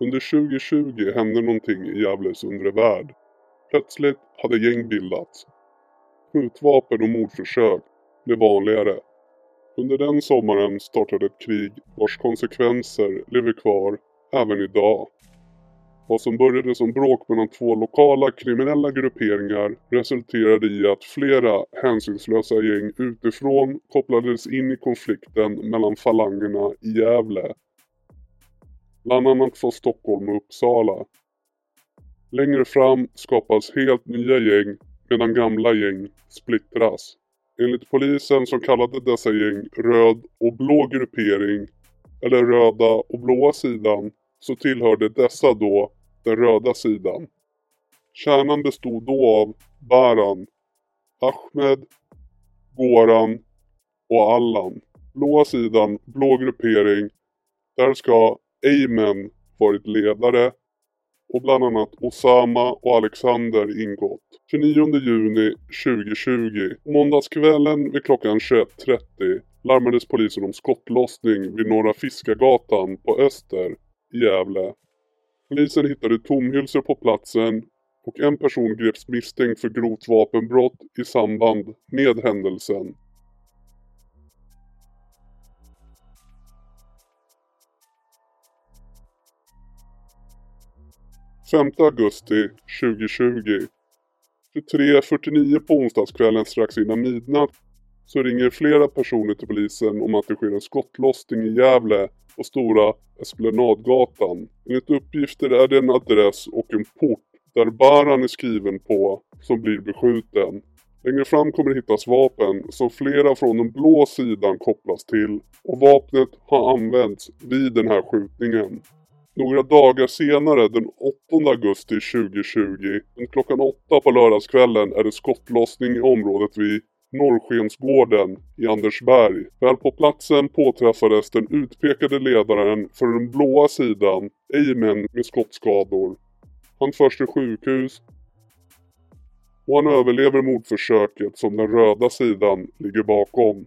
Under 2020 hände någonting i Gävles undre värld. Plötsligt hade gäng bildats. Skjutvapen och mordförsök blev vanligare. Under den sommaren startade ett krig vars konsekvenser lever kvar även idag. Vad som började som bråk mellan två lokala kriminella grupperingar resulterade i att flera hänsynslösa gäng utifrån kopplades in i konflikten mellan falangerna i Gävle. Bland annat från Stockholm och Uppsala. Längre fram skapas helt nya gäng medan gamla gäng splittras. Enligt polisen som kallade dessa gäng röd och blå gruppering eller röda och blåa sidan så tillhörde dessa då den röda sidan. Kärnan bestod då av Baran, Ahmed, Goran och Allan. Blåa sidan, blå gruppering. Där ska Amen varit ledare och bland annat Osama och Alexander ingått. 29 juni 2020, måndagskvällen vid klockan 21.30 larmades polisen om skottlossning vid Norra Fiskargatan på Öster i Gävle. Polisen hittade tomhylsor på platsen och en person greps misstänkt för grovt vapenbrott i samband med händelsen. 5 augusti 2020. 23.49 på onsdagskvällen strax innan midnatt så ringer flera personer till polisen om att det sker en skottlossning i Gävle på Stora Esplanadgatan. Enligt uppgifter är det en adress och en port där Baran är skriven på som blir beskjuten. Längre fram kommer det hittas vapen som flera från den blå sidan kopplas till och vapnet har använts vid den här skjutningen. Några dagar senare, den 8 augusti 2020, klockan 8 på lördagskvällen är det skottlossning i området vid Norrskensgården i Andersberg. Väl på platsen påträffades den utpekade ledaren för den blåa sidan, Eymen, med skottskador. Han förs till sjukhus och han överlever mordförsöket som den röda sidan ligger bakom.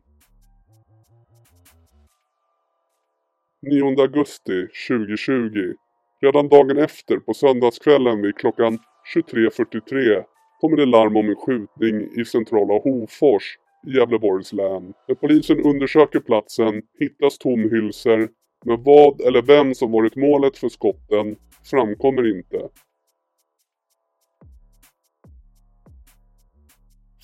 9 augusti 2020. Redan dagen efter på söndagskvällen vid klockan 23.43 kommer det larm om en skjutning i centrala Hofors i Gävleborgs län. När polisen undersöker platsen hittas tomhylsor men vad eller vem som varit målet för skotten framkommer inte.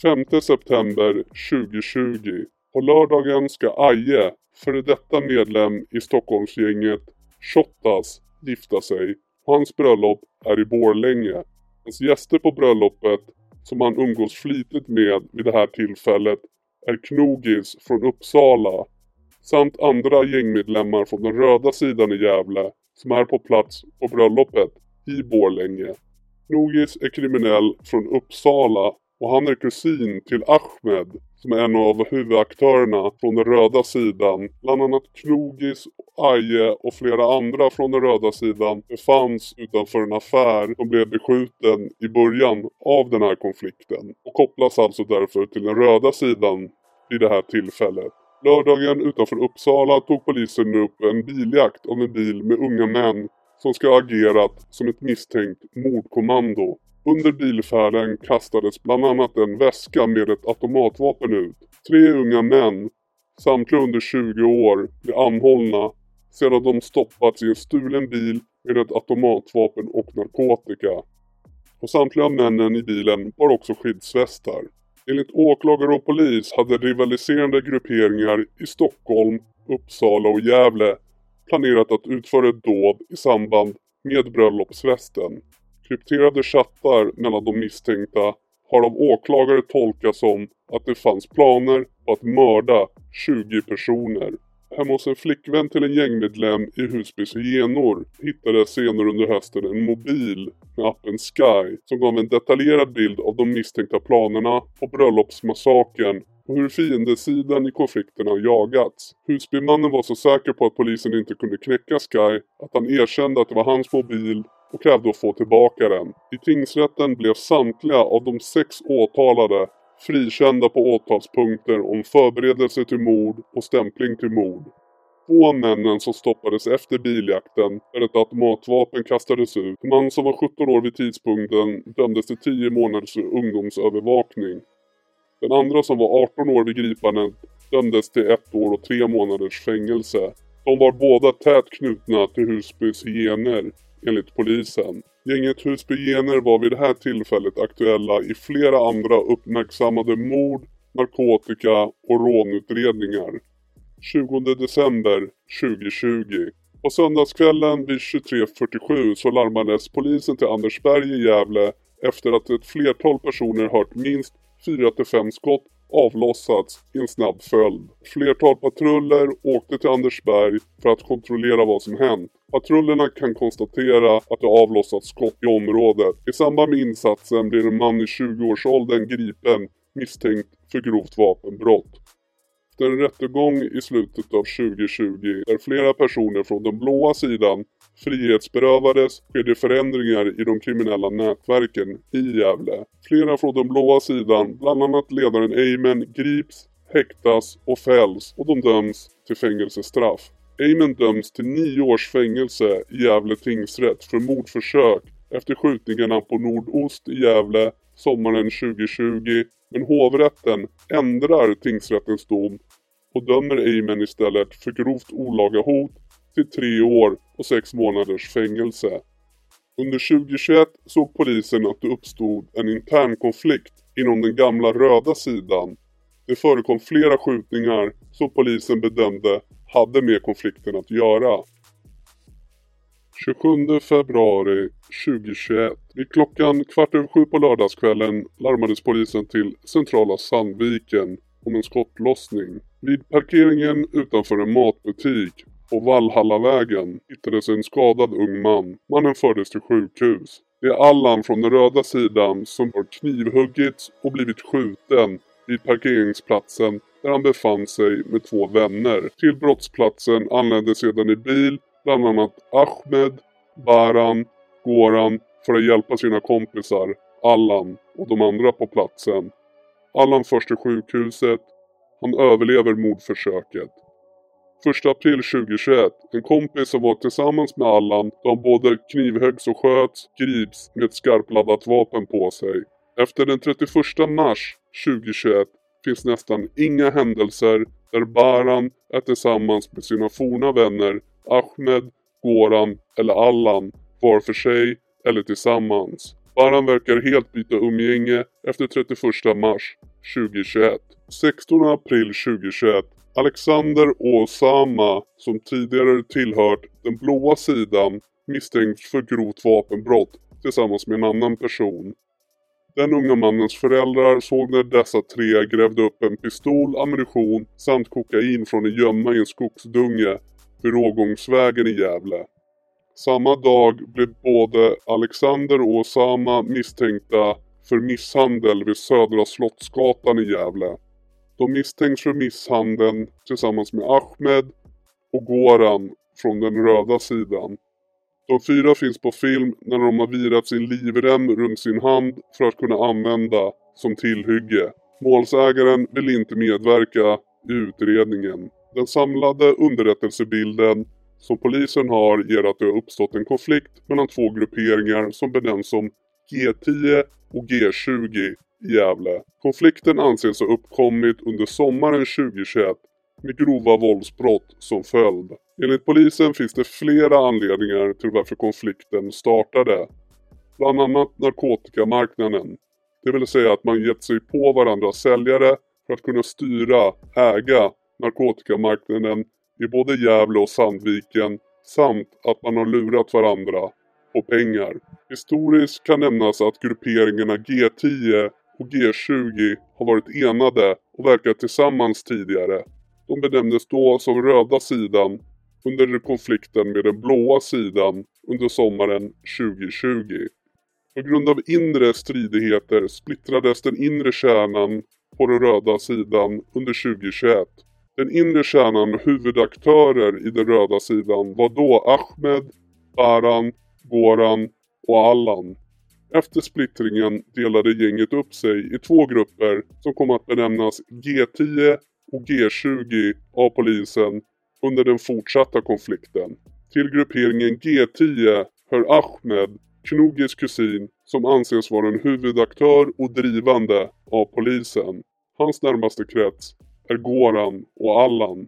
5 september 2020. På lördagen ska Aje före detta medlem i Stockholmsgänget Shottaz gifta sig och hans bröllop är i Borlänge. Hans gäster på bröllopet, som han umgås flitigt med vid det här tillfället, är Knogis från Uppsala samt andra gängmedlemmar från den röda sidan i Gävle som är på plats på bröllopet i Borlänge. Knogis är kriminell från Uppsala och han är kusin till Ahmed som är en av huvudaktörerna från den röda sidan. Bland annat Knogis, Aje och flera andra från den röda sidan befanns utanför en affär som blev beskjuten i början av den här konflikten och kopplas alltså därför till den röda sidan i det här tillfället. Lördagen utanför Uppsala tog polisen upp en biljakt av en bil med unga män som ska ha agerat som ett misstänkt mordkommando. Under bilfärden kastades bland annat en väska med ett automatvapen ut. Tre unga män, samtliga under 20 år, blev anhållna sedan de stoppats i en stulen bil med ett automatvapen och narkotika. Och samtliga männen i bilen var också skyddsvästar. Enligt åklagare och polis hade rivaliserande grupperingar i Stockholm, Uppsala och Gävle planerat att utföra ett dåd i samband med bröllopsfesten. Krypterade chattar mellan de misstänkta har av åklagare tolkats som att det fanns planer på att mörda 20 personer. Hemma hos en flickvän till en gängmedlem i Husbys hyenor hittades senare under hösten en mobil med appen Sky som gav en detaljerad bild av de misstänkta planerna på bröllopsmassakern och hur fiendesidan i konflikten har jagats. Husbymannen var så säker på att polisen inte kunde knäcka Sky att han erkände att det var hans mobil och krävde att få tillbaka den. I tingsrätten blev samtliga av de sex åtalade frikända på åtalspunkter om förberedelse till mord och stämpling till mord. Två av männen som stoppades efter biljakten där ett automatvapen kastades ut. En man som var 17 år vid tidpunkten dömdes till 10 månaders ungdomsövervakning. Den andra som var 18 år vid gripandet dömdes till ett år och tre månaders fängelse. De var båda tätt knutna till Husbys hyener enligt polisen. Gänget Husbygener var vid det här tillfället aktuella i flera andra uppmärksammade mord, narkotika och rånutredningar. 20 december 2020. På söndagskvällen vid 23.47 så larmades polisen till Andersberg i Gävle efter att ett flertal personer hört minst 4-5 skott avlossats i en snabb följd. Flertal patruller åkte till Andersberg för att kontrollera vad som hänt. Patrullerna kan konstatera att det avlossats skott i området. I samband med insatsen blir en man i 20-årsåldern gripen misstänkt för grovt vapenbrott. Efter en rättegång i slutet av 2020 där flera personer från den blåa sidan frihetsberövades sker det förändringar i de kriminella nätverken i Gävle. Flera från den blåa sidan, bland annat ledaren Eymen, grips, häktas och fälls och de döms till fängelsestraff. Eymen döms till 9 års fängelse i Gävle tingsrätt för mordförsök efter skjutningarna på Nordost i Gävle sommaren 2020 men hovrätten ändrar tingsrättens dom och dömer Eymen istället för grovt olaga hot till tre år och 6 månaders fängelse. Under 2021 såg polisen att det uppstod en intern konflikt inom den gamla röda sidan. Det förekom flera skjutningar som polisen bedömde hade med konflikten att göra. 27 februari 2021. Vid klockan kvart över sju på lördagskvällen larmades polisen till centrala Sandviken om en skottlossning. Vid parkeringen utanför en matbutik på Valhallavägen hittades en skadad ung man. Mannen fördes till sjukhus. Det är Allan från den röda sidan som har knivhuggits och blivit skjuten vid parkeringsplatsen där han befann sig med två vänner. Till brottsplatsen anlände sedan i bil bland annat Ahmed, Baran, Goran för att hjälpa sina kompisar Allan och de andra på platsen. Allan förs till sjukhuset. Han överlever mordförsöket. 1 april 2021. En kompis som var tillsammans med Allan då han både knivhöggs och sköts grips med ett skarpladdat vapen på sig. Efter den 31 mars 2021 finns nästan inga händelser där Baran är tillsammans med sina forna vänner Ahmed, Goran eller Allan var för sig eller tillsammans. Baran verkar helt byta umgänge efter 31 mars 2021. 16 april 2021 Alexander och Osama, som tidigare tillhört den blåa sidan, misstänks för grovt vapenbrott tillsammans med en annan person. Den unga mannens föräldrar såg när dessa tre grävde upp en pistol, ammunition samt kokain från en gömma i en skogsdunge vid Rågångsvägen i Gävle. Samma dag blev både Alexander och Osama misstänkta för misshandel vid Södra Slottsgatan i Gävle. De misstänks för misshandeln tillsammans med Ahmed och Goran från den röda sidan. De fyra finns på film när de har virat sin livrem runt sin hand för att kunna använda som tillhygge. Målsägaren vill inte medverka i utredningen. Den samlade underrättelsebilden som polisen har ger att det har uppstått en konflikt mellan två grupperingar som benämns som G10 och G20 Gävle. Konflikten anses ha uppkommit under sommaren 2021 med grova våldsbrott som följd. Enligt polisen finns det flera anledningar till varför konflikten startade. Bland annat narkotikamarknaden. Det vill säga att man gett sig på varandras säljare för att kunna styra, äga narkotikamarknaden i både Gävle och Sandviken samt att man har lurat varandra på pengar. Historiskt kan nämnas att grupperingarna G10 och G20 har varit enade och verkat tillsammans tidigare. De benämndes då som röda sidan under konflikten med den blåa sidan under sommaren 2020. På grund av inre stridigheter splittrades den inre kärnan på den röda sidan under 2021. Den inre kärnan huvudaktörer i den röda sidan var då Ahmed, Baran, Goran och Allan. Efter splittringen delade gänget upp sig i två grupper som kom att benämnas G10 och G20 av polisen under den fortsatta konflikten. Till grupperingen G10 hör Ahmed, Knogis kusin, som anses vara en huvudaktör och drivande av polisen. Hans närmaste krets är Goran och Allan.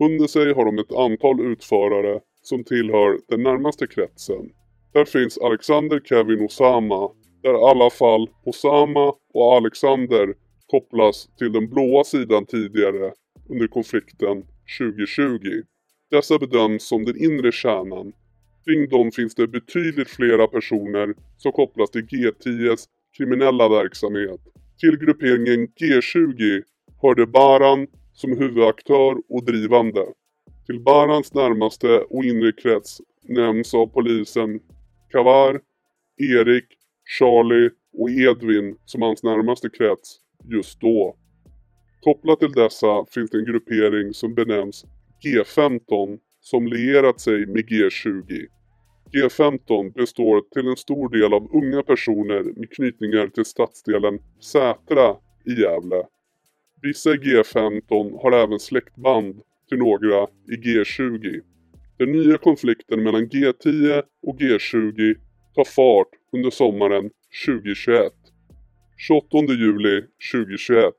Under sig har de ett antal utförare som tillhör den närmaste kretsen. Där finns Alexander Kevin Osama, där i alla fall Osama och Alexander kopplas till den blåa sidan tidigare under konflikten 2020. Dessa bedöms som den inre kärnan. Kring dem finns det betydligt flera personer som kopplas till G10s kriminella verksamhet. Till grupperingen G20 hörde Baran som huvudaktör och drivande. Till Barans närmaste och inre krets nämns av polisen Kavar, Erik, Charlie och Edvin som hans närmaste krets just då. Kopplat till dessa finns det en gruppering som benämns G15 som lierat sig med G20. G15 består till en stor del av unga personer med knytningar till stadsdelen Sätra i Gävle. Vissa i G15 har även släktband till några i G20. Den nya konflikten mellan G10 och G20 tar fart under sommaren 2021. 28 juli 2021.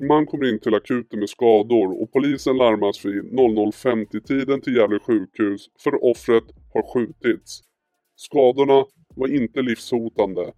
En man kommer in till akuten med skador och polisen larmas vid 00.50-tiden till Gävle sjukhus för offret har skjutits. Skadorna var inte livshotande.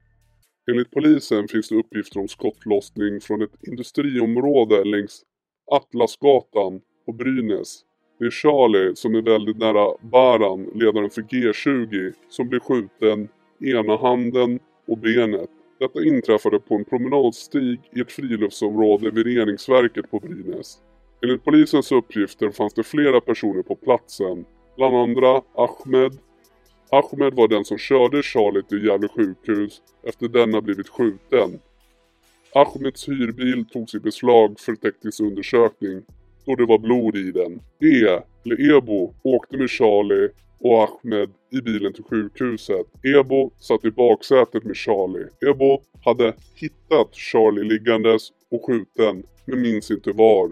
Enligt polisen finns det uppgifter om skottlossning från ett industriområde längs Atlasgatan på Brynäs. Det är Charlie som är väldigt nära Baran, ledaren för G20, som blir skjuten i ena handen och benet. Detta inträffade på en promenadstig i ett friluftsområde vid reningsverket på Brynäs. Enligt polisens uppgifter fanns det flera personer på platsen, bland andra Ahmed. Ahmed var den som körde Charlie till Gävle sjukhus efter denna blivit skjuten. Ahmeds hyrbil togs i beslag för teknisk undersökning då det var blod i den. E, eller Ebo, åkte med Charlie och Ahmed i bilen till sjukhuset. Ebo satt i baksätet med Charlie. Ebo hade hittat Charlie liggandes och skjuten, men minns inte var.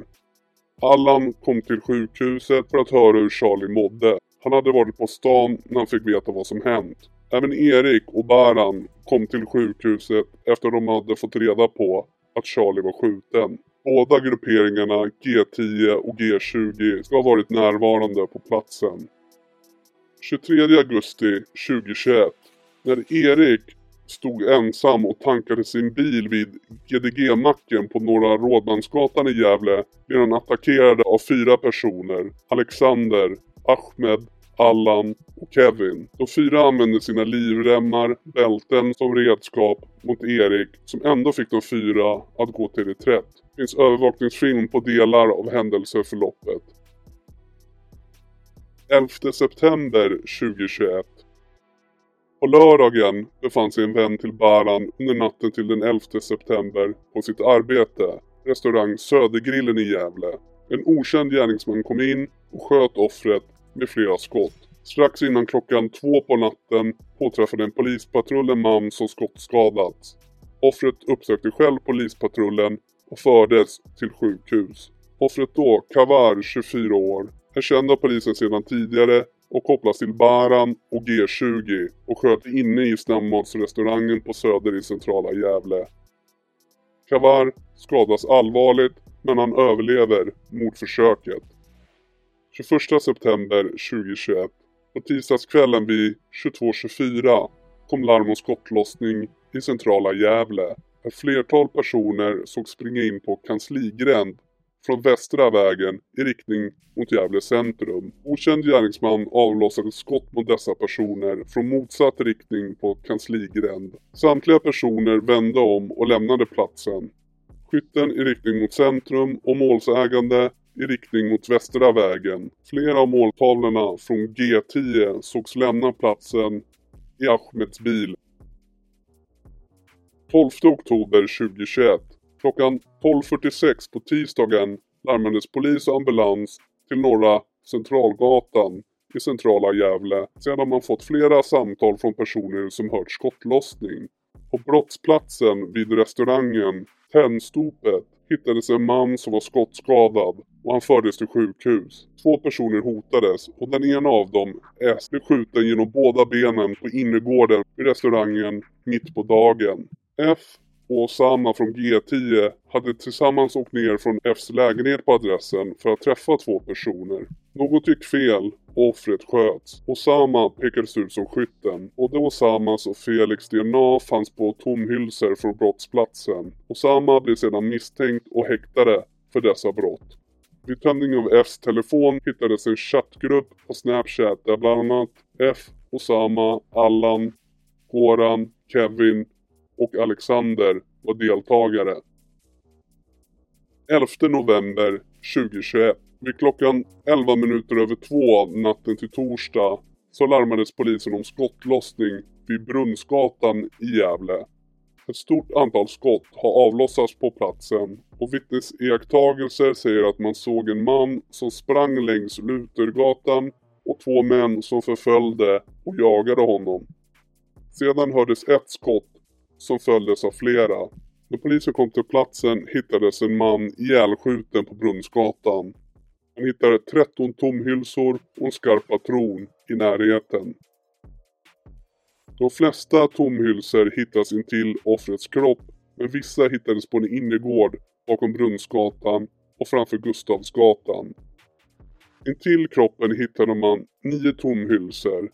Allan kom till sjukhuset för att höra hur Charlie mådde. Han hade varit på stan när han fick veta vad som hänt. Även Erik och Baran kom till sjukhuset efter att de hade fått reda på att Charlie var skjuten. Båda grupperingarna G10 och G20 ska ha varit närvarande på platsen. 23 augusti 2021 när Erik stod ensam och tankade sin bil vid GDG-macken på Norra Rådmansgatan i Gävle blev han attackerad av fyra personer. Alexander, Ahmed, Allan och Kevin. De fyra använde sina livremmar, bälten som redskap mot Erik som ändå fick de fyra att gå till reträtt. Det finns övervakningsfilm på delar av händelseförloppet. 11 september 2021 på lördagen befann sig en vän till Baran under natten till den 11 september på sitt arbete, restaurang Södergrillen i Gävle. En okänd gärningsman kom in och sköt offret med flera skott. Strax innan klockan två på natten påträffade en polispatrull en man som skottskadats. Offret uppsökte själv polispatrullen och fördes till sjukhus. Offret då, Kavar, 24 år, är känd av polisen sedan tidigare och kopplas till Baran och G20 och sköt inne i snabbmatsrestaurangen på Söder i centrala Gävle. Kavar skadas allvarligt men han överlever mordförsöket. 21 september 2021 på tisdagskvällen vid 22.24 kom larm om skottlossning i centrala Gävle. Ett flertal personer såg springa in på kansligränd från västra vägen i riktning mot Gävle centrum. Okänd gärningsman avlossade skott mot dessa personer från motsatt riktning på kansligränd. Samtliga personer vände om och lämnade platsen. Skytten i riktning mot centrum och målsägande i riktning mot västra vägen. Flera av måltavlorna från G10 sågs lämna platsen i Ahmeds bil. 12 oktober 2021 Klockan 12.46 på tisdagen larmades polis och ambulans till Norra Centralgatan i centrala Gävle sedan man fått flera samtal från personer som hört skottlossning. På brottsplatsen vid restaurangen Tennstopet hittades en man som var skottskadad och han fördes till sjukhus. Två personer hotades och den ena av dem, S, blev skjuten genom båda benen på innergården vid restaurangen mitt på dagen. F och Osama från G10 hade tillsammans åkt ner från Fs lägenhet på adressen för att träffa två personer. Något gick fel och offret sköts. Osama pekades ut som skytten. Både Osamas och Felix DNA fanns på tomhylsor från brottsplatsen. Osama blev sedan misstänkt och häktade för dessa brott. Vid tömning av Fs telefon hittades en chattgrupp på Snapchat där bland annat F, Osama, Allan, Goran, Kevin och Alexander var deltagare. 11 november 2021 vid klockan 11 minuter över två natten till torsdag så larmades polisen om skottlossning vid Brunnsgatan i Gävle. Ett stort antal skott har avlossats på platsen och vittnesiakttagelser säger att man såg en man som sprang längs Lutergatan och två män som förföljde och jagade honom. Sedan hördes ett skott som följdes av flera. När polisen kom till platsen hittades en man ihjälskjuten på Brunnsgatan. Man hittade 13 tomhylsor och en skarp patron i närheten. De flesta tomhylsor hittas intill offrets kropp men vissa hittades på en innergård bakom Brunnsgatan och framför Gustavsgatan. Intill kroppen hittade man nio tomhylsor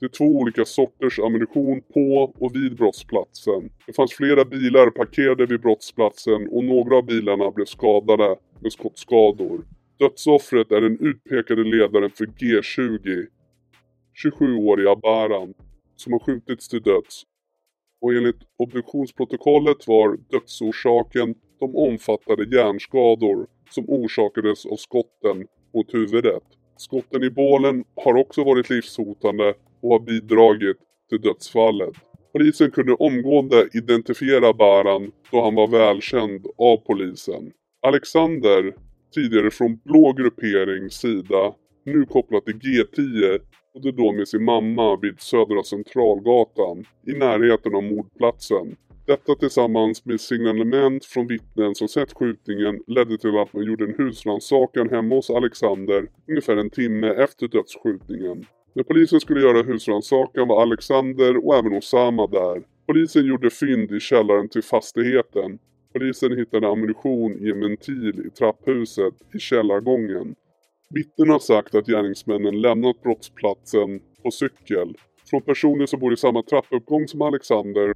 det är två olika sorters ammunition på och vid brottsplatsen. Det fanns flera bilar parkerade vid brottsplatsen och några av bilarna blev skadade med skottskador. Dödsoffret är den utpekade ledaren för G20, 27-åriga Baran, som har skjutits till döds. Och enligt obduktionsprotokollet var dödsorsaken de omfattade hjärnskador som orsakades av skotten mot huvudet. Skotten i bålen har också varit livshotande och har bidragit till dödsfallet. Polisen kunde omgående identifiera Baran då han var välkänd av polisen. Alexander, tidigare från blå grupperings sida, nu kopplat till G10, bodde då med sin mamma vid Södra Centralgatan i närheten av mordplatsen. Detta tillsammans med signalement från vittnen som sett skjutningen ledde till att man gjorde en husrannsakan hemma hos Alexander ungefär en timme efter dödsskjutningen. När polisen skulle göra husrannsakan var Alexander och även Osama där. Polisen gjorde fynd i källaren till fastigheten. Polisen hittade ammunition i en ventil i trapphuset i källargången. Vittnen har sagt att gärningsmännen lämnat brottsplatsen på cykel. Från personer som bor i samma trappuppgång som Alexander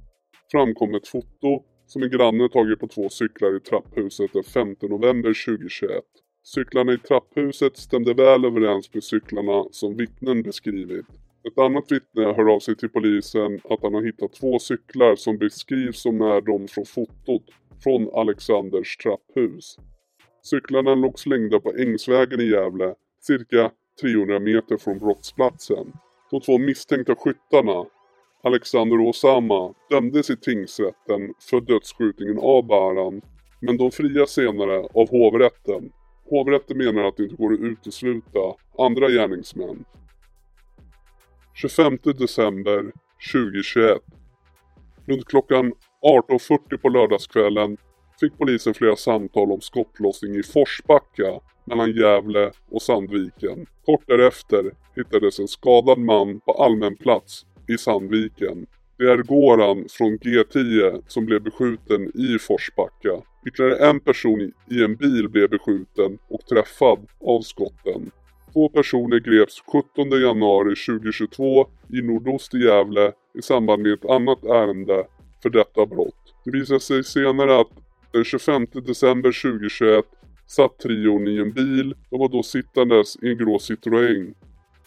framkom ett foto som en granne tagit på två cyklar i trapphuset den 5 november 2021. Cyklarna i trapphuset stämde väl överens med cyklarna som vittnen beskrivit. Ett annat vittne hör av sig till polisen att han har hittat två cyklar som beskrivs som är de från fotot från Alexanders trapphus. Cyklarna låg slängda på Ängsvägen i Gävle, cirka 300 meter från brottsplatsen. De två misstänkta skyttarna, Alexander och Osama, dömdes i tingsrätten för dödsskjutningen av Baran, men de frias senare av hovrätten Hovrätten menar att det inte går att utesluta andra gärningsmän. 25 december 2021. Runt klockan 18.40 på lördagskvällen fick polisen flera samtal om skottlossning i Forsbacka mellan Gävle och Sandviken. Kort därefter hittades en skadad man på allmän plats i Sandviken. Det är Goran från G10 som blev beskjuten i Forsbacka. Ytterligare en person i en bil blev beskjuten och träffad av skotten. Två personer greps 17 januari 2022 i nordost i Gävle i samband med ett annat ärende för detta brott. Det visade sig senare att den 25 december 2021 satt trion i en bil. De var då sittandes i en grå Citroën.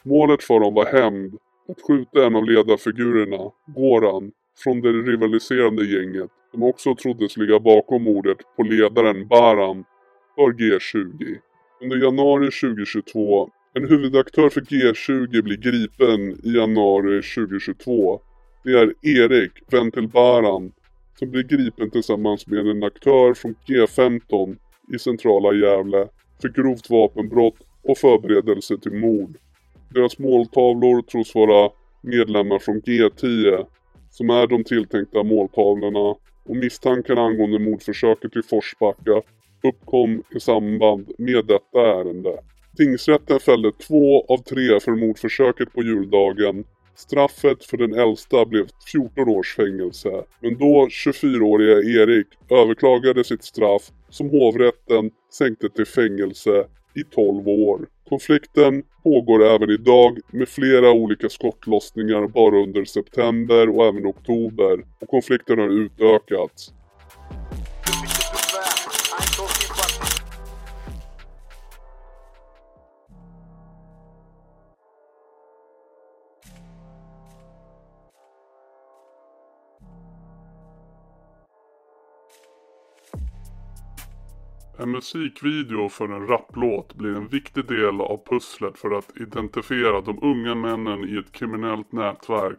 Målet för dem var hämnd att skjuta en av ledarfigurerna, Goran, från det rivaliserande gänget som också troddes ligga bakom mordet på ledaren Baran för G20. Under januari 2022, en huvudaktör för G20 blir gripen i januari 2022. Det är Erik Ventil Baran som blir gripen tillsammans med en aktör från G15 i centrala Gävle för grovt vapenbrott och förberedelse till mord. Deras måltavlor tros vara medlemmar från G10 som är de tilltänkta måltavlorna och misstankarna angående mordförsöket i Forsbacka uppkom i samband med detta ärende. Tingsrätten fällde två av tre för mordförsöket på juldagen. Straffet för den äldsta blev 14 års fängelse. Men då 24-årige Erik överklagade sitt straff som hovrätten sänkte till fängelse i 12 år. Konflikten pågår även idag med flera olika skottlossningar bara under september och även oktober. Och konflikten har utökats. En musikvideo för en rapplåt blir en viktig del av pusslet för att identifiera de unga männen i ett kriminellt nätverk.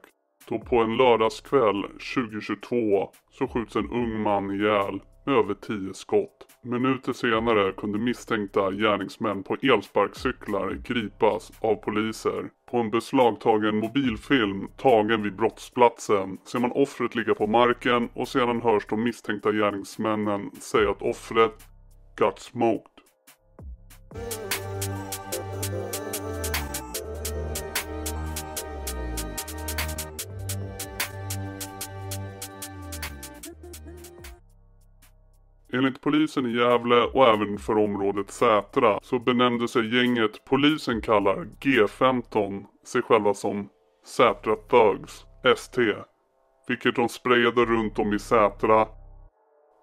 Då på en lördagskväll 2022 så skjuts en ung man ihjäl med över 10 skott. Minuter senare kunde misstänkta gärningsmän på elsparkcyklar gripas av poliser. På en beslagtagen mobilfilm tagen vid brottsplatsen ser man offret ligga på marken och sedan hörs de misstänkta gärningsmännen säga att offret got smoked. Enligt polisen i Gävle och även för området Sätra så benämnde sig gänget polisen kallar G15 sig själva som Sätra Thugs, ST. Vilket de sprayade runt om i Sätra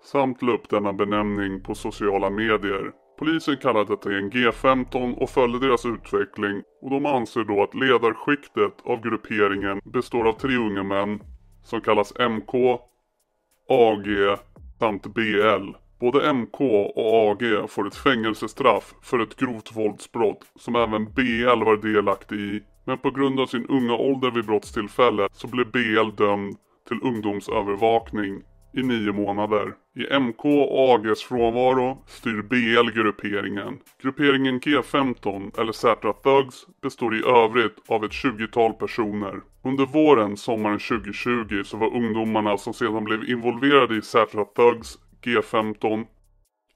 samt la upp denna benämning på sociala medier. Polisen kallar detta en G15 och följde deras utveckling och de anser då att ledarskiktet av grupperingen består av tre unga män som kallas MK, AG samt BL. Både MK och AG får ett fängelsestraff för ett grovt våldsbrott som även BL var delaktig i. Men på grund av sin unga ålder vid brottstillfället så blev BL dömd till ungdomsövervakning i nio månader. I MK och AGs frånvaro styr BL grupperingen. Grupperingen G15 eller Sätra Thugs består i övrigt av ett 20-tal personer. Under våren, sommaren 2020 så var ungdomarna som sedan blev involverade i Sätra Thugs G15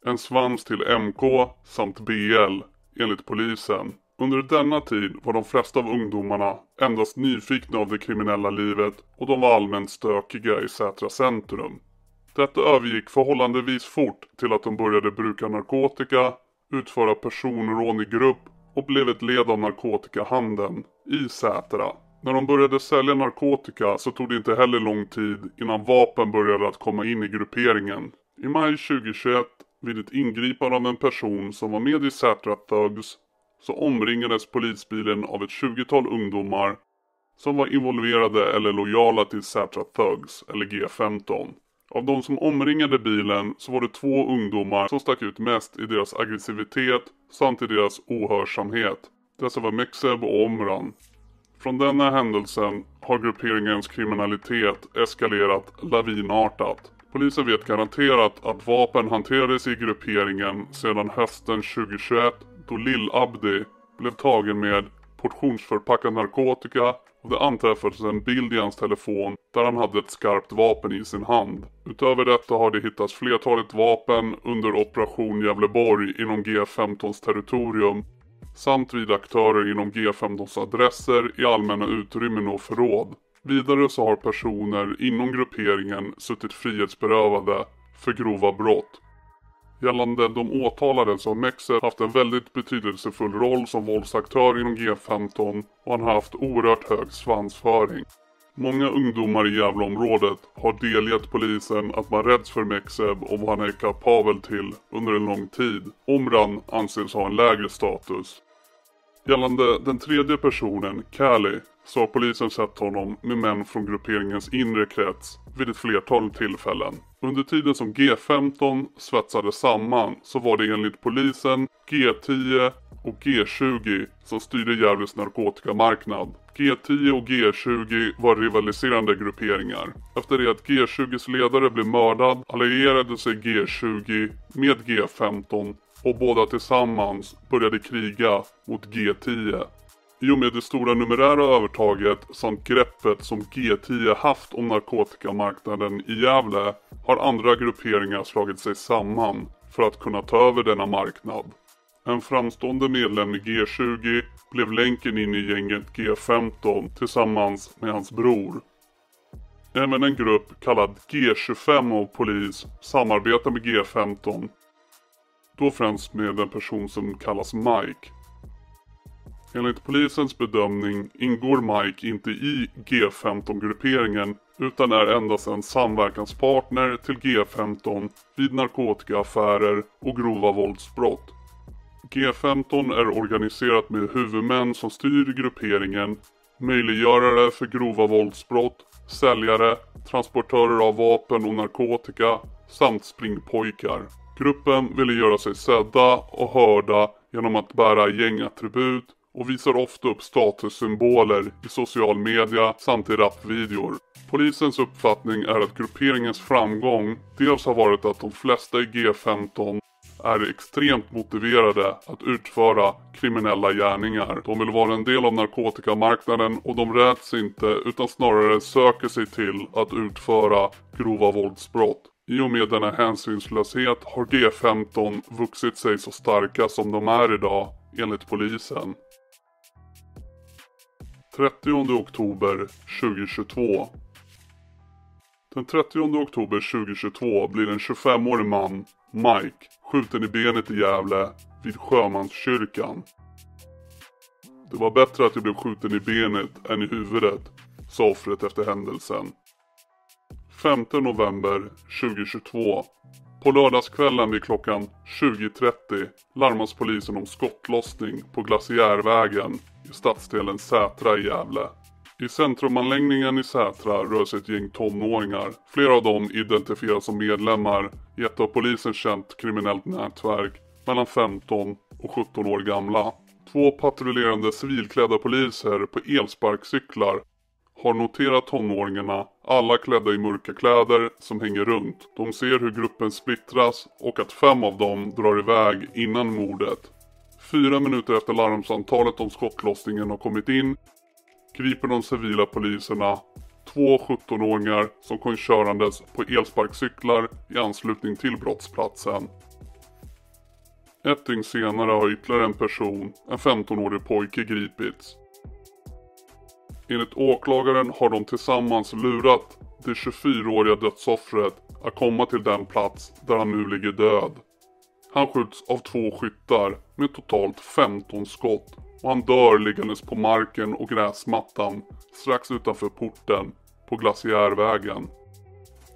en svans till MK samt BL enligt polisen. Under denna tid var de flesta av ungdomarna endast nyfikna av det kriminella livet och de var allmänt stökiga i Sätra centrum. Detta övergick förhållandevis fort till att de började bruka narkotika, utföra personrån i grupp och blev ett led av narkotikahandeln i Sätra. När de började sälja narkotika så tog det inte heller lång tid innan vapen började att komma in i grupperingen. I maj 2021 vid ett ingripande av en person som var med i Sätra Thugs så omringades polisbilen av ett 20-tal ungdomar som var involverade eller lojala till Sätra Thugs eller G15. Av de som omringade bilen så var det två ungdomar som stack ut mest i deras aggressivitet samt i deras ohörsamhet. Dessa var Mexeb och Omran. Från denna händelsen har grupperingens kriminalitet eskalerat lavinartat. Polisen vet garanterat att vapen hanterades i grupperingen sedan hösten 2021 då Lill-Abdi blev tagen med portionsförpackad narkotika och det anträffades en bild i hans telefon där han hade ett skarpt vapen i sin hand. Utöver detta har det hittats flertalet vapen under operation Gävleborg inom G15s territorium samt vid aktörer inom G15s adresser i allmänna utrymmen och förråd. Vidare så har personer inom grupperingen suttit frihetsberövade för grova brott. Gällande de åtalade så har Mexer haft en väldigt betydelsefull roll som våldsaktör inom G15 och han har haft oerhört hög svansföring. Många ungdomar i Gävleområdet har delgett polisen att man rädds för Mexeb och vad han är kapabel till under en lång tid. Omran anses ha en lägre status. Gällande den tredje personen, Kali, så har polisen sett honom med män från grupperingens inre krets vid ett flertal tillfällen. Under tiden som G15 svetsade samman så var det enligt polisen G10 och G20 som styrde Gävles narkotikamarknad. G10 och G20 var rivaliserande grupperingar. Efter det att G20s ledare blev mördad allierade sig G20 med G15 och båda tillsammans började kriga mot G10. I och med det stora numerära övertaget samt greppet som G10 haft om narkotikamarknaden i Gävle har andra grupperingar slagit sig samman för att kunna ta över denna marknad. En framstående medlem i G20 blev länken in i gänget G15 tillsammans med hans bror. Även en grupp kallad G25 av polis samarbetar med G15. Då främst med en person som kallas Mike. Enligt polisens bedömning ingår Mike inte i G15-grupperingen utan är endast en samverkanspartner till G15 vid narkotikaaffärer och grova våldsbrott. G15 är organiserat med huvudmän som styr grupperingen, möjliggörare för grova våldsbrott, säljare, transportörer av vapen och narkotika samt springpojkar. Gruppen ville göra sig sedda och hörda genom att bära gängattribut och visar ofta upp statussymboler i social media samt i rapvideor. Polisens uppfattning är att grupperingens framgång dels har varit att de flesta i G15 är extremt motiverade att utföra kriminella gärningar. De vill vara en del av narkotikamarknaden och de räds inte utan snarare söker sig till att utföra grova våldsbrott. I och med denna hänsynslöshet har G15 vuxit sig så starka som de är idag enligt polisen. 30 oktober 2022 Den 30 oktober 2022 blir en 25-årig man, Mike, skjuten i benet i Gävle vid Sjömanskyrkan. Det var bättre att jag blev skjuten i benet än i huvudet, sa offret efter händelsen. 5 november 2022. På lördagskvällen vid klockan 20.30 larmas polisen om skottlossning på Glaciärvägen i stadsdelen Sätra i Gävle. I centrumanläggningen i Sätra rör sig ett gäng tonåringar. Flera av dem identifieras som medlemmar i ett av polisen känt kriminellt nätverk mellan 15 och 17 år gamla. Två patrullerande civilklädda poliser på elsparkcyklar har noterat tonåringarna, alla klädda i mörka kläder, som hänger runt. De ser hur gruppen splittras och att fem av dem drar iväg innan mordet. Fyra minuter efter larmsamtalet om skottlossningen har kommit in griper de civila poliserna två 17-åringar som kom körandes på elsparkcyklar i anslutning till brottsplatsen. Ett dygn senare har ytterligare en person, en 15-årig pojke, gripits. Enligt åklagaren har de tillsammans lurat det 24-åriga dödsoffret att komma till den plats där han nu ligger död. Han skjuts av två skyttar med totalt 15 skott och han dör liggandes på marken och gräsmattan strax utanför porten på Glaciärvägen.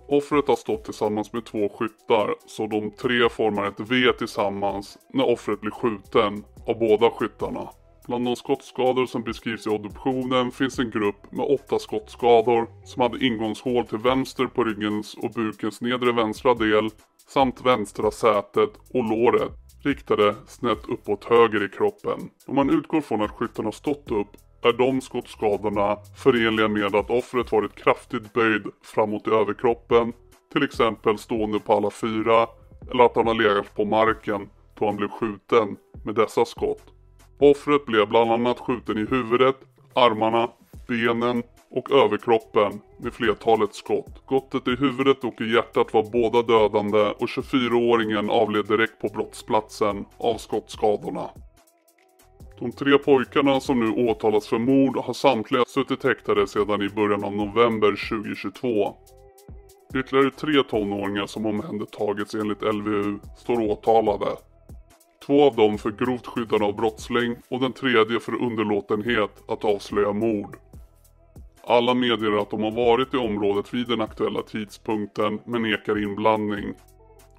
Offret har stått tillsammans med två skyttar så de tre formar ett V tillsammans när offret blir skjuten av båda skyttarna. Bland de skottskador som beskrivs i obduktionen finns en grupp med åtta skottskador som hade ingångshål till vänster på ryggens och bukens nedre vänstra del samt vänstra sätet och låret riktade snett uppåt höger i kroppen. Om man utgår från att skytten har stått upp är de skottskadorna förenliga med att offret varit kraftigt böjd framåt i överkroppen, till exempel stående på alla fyra, eller att han har legat på marken då han blev skjuten med dessa skott. Offret blev bland annat skjuten i huvudet, armarna, benen och överkroppen med flertalet skott. Skottet i huvudet och i hjärtat var båda dödande och 24-åringen avled direkt på brottsplatsen av skottskadorna. De tre pojkarna som nu åtalas för mord har samtliga suttit häktade sedan i början av november 2022. Ytterligare tre tonåringar som omhändertagits enligt LVU står åtalade. Två av dem för grovt skyddande av brottsling och den tredje för underlåtenhet att avslöja mord. Alla medger att de har varit i området vid den aktuella tidpunkten men nekar inblandning.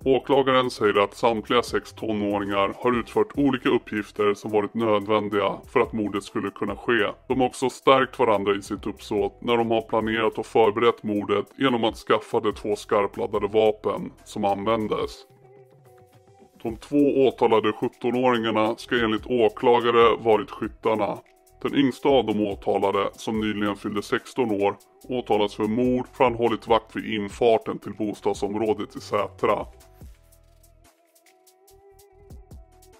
Åklagaren säger att samtliga sex tonåringar har utfört olika uppgifter som varit nödvändiga för att mordet skulle kunna ske. De har också stärkt varandra i sitt uppsåt när de har planerat och förberett mordet genom att skaffa de två skarpladdade vapen som användes. De två åtalade 17-åringarna ska enligt åklagare varit skyttarna. Den yngsta av de åtalade, som nyligen fyllde 16 år, åtalas för mord för han hållit vakt vid infarten till bostadsområdet i Sätra.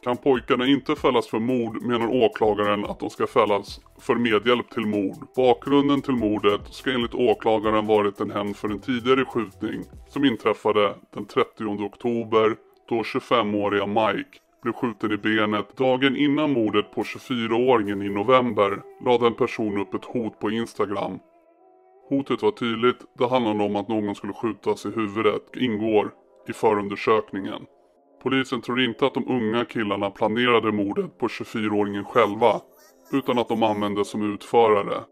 Kan pojkarna inte fällas för mord menar åklagaren att de ska fällas för medhjälp till mord. Bakgrunden till mordet ska enligt åklagaren varit en hämnd för en tidigare skjutning som inträffade den 30 oktober då 25-åriga Mike blev skjuten i benet. Dagen innan mordet på 24-åringen i november lade en person upp ett hot på Instagram. Hotet var tydligt, det handlade om att någon skulle skjutas i huvudet, ingår i förundersökningen. Polisen tror inte att de unga killarna planerade mordet på 24-åringen själva, utan att de användes som utförare.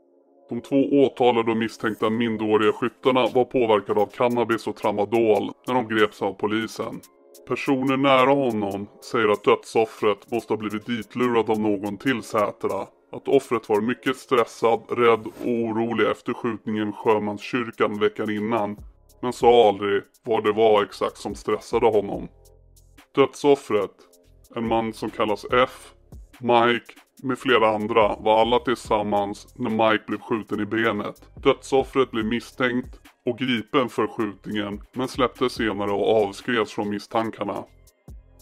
De två åtalade och misstänkta minderåriga skyttarna var påverkade av cannabis och tramadol när de greps av polisen. Personer nära honom säger att dödsoffret måste ha blivit ditlurad av någon till Sätra. Att offret var mycket stressad, rädd och orolig efter skjutningen vid Sjömanskyrkan veckan innan. Men sa aldrig vad det var exakt som stressade honom. Dödsoffret, en man som kallas F, Mike med flera andra var alla tillsammans när Mike blev skjuten i benet. Dödsoffret blev misstänkt och gripen för skjutningen men släpptes senare och avskrevs från misstankarna.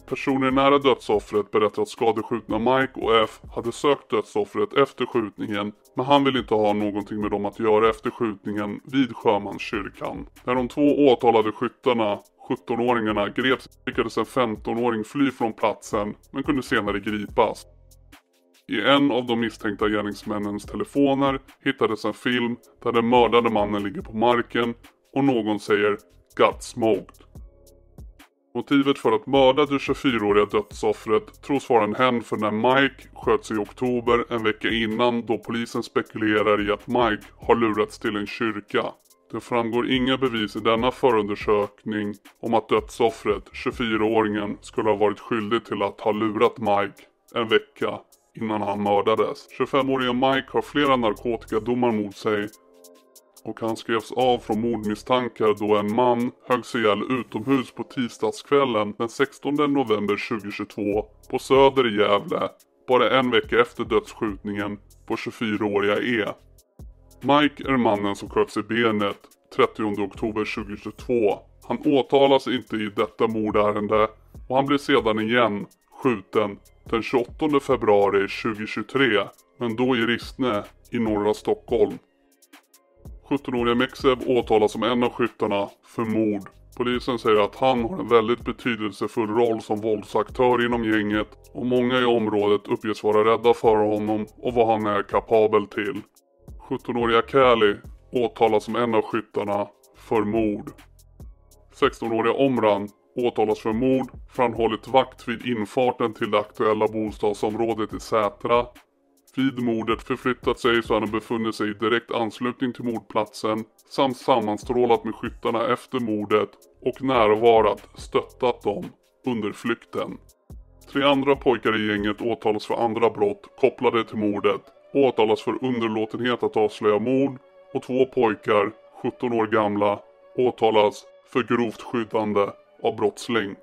Personer nära dödsoffret berättar att skadeskjutna Mike och F hade sökt dödsoffret efter skjutningen men han vill inte ha någonting med dem att göra efter skjutningen vid Sjömanskyrkan. När de två åtalade skyttarna 17-åringarna greps lyckades en 15-åring fly från platsen men kunde senare gripas. I en av de misstänkta gärningsmännens telefoner hittades en film där den mördade mannen ligger på marken och någon säger “Got smoked”. Motivet för att mörda det 24-åriga dödsoffret tros vara en hämnd för när Mike sköts i oktober en vecka innan då polisen spekulerar i att Mike har lurats till en kyrka. Det framgår inga bevis i denna förundersökning om att dödsoffret, 24-åringen, skulle ha varit skyldig till att ha lurat Mike en vecka innan han mördades. 25-åriga Mike har flera narkotikadomar mot sig och han skrevs av från mordmisstankar då en man höggs ihjäl utomhus på tisdagskvällen den 16 november 2022 på Söder i Gävle, bara en vecka efter dödsskjutningen på 24-åriga E. Mike är mannen som sköts i benet 30 oktober 2022. Han åtalas inte i detta mordärende och han blir sedan igen skjuten den 28 februari 2023, men då i Rissne i norra Stockholm. 17-åriga Meksev åtalas som en av skyttarna för mord. Polisen säger att han har en väldigt betydelsefull roll som våldsaktör inom gänget och många i området uppges vara rädda för honom och vad han är kapabel till. 17-åriga Kali åtalas som en av skyttarna för mord. 16-åriga Omran åtalas för mord för han hållit vakt vid infarten till det aktuella bostadsområdet i Sätra. Vid mordet förflyttat sig så han befunnit sig i direkt anslutning till mordplatsen samt sammanstrålat med skyttarna efter mordet och närvarat, stöttat dem under flykten. Tre andra pojkar i gänget åtalas för andra brott kopplade till mordet åtalas för underlåtenhet att avslöja mord och två pojkar, 17 år gamla, åtalas för grovt skyddande av brottsling.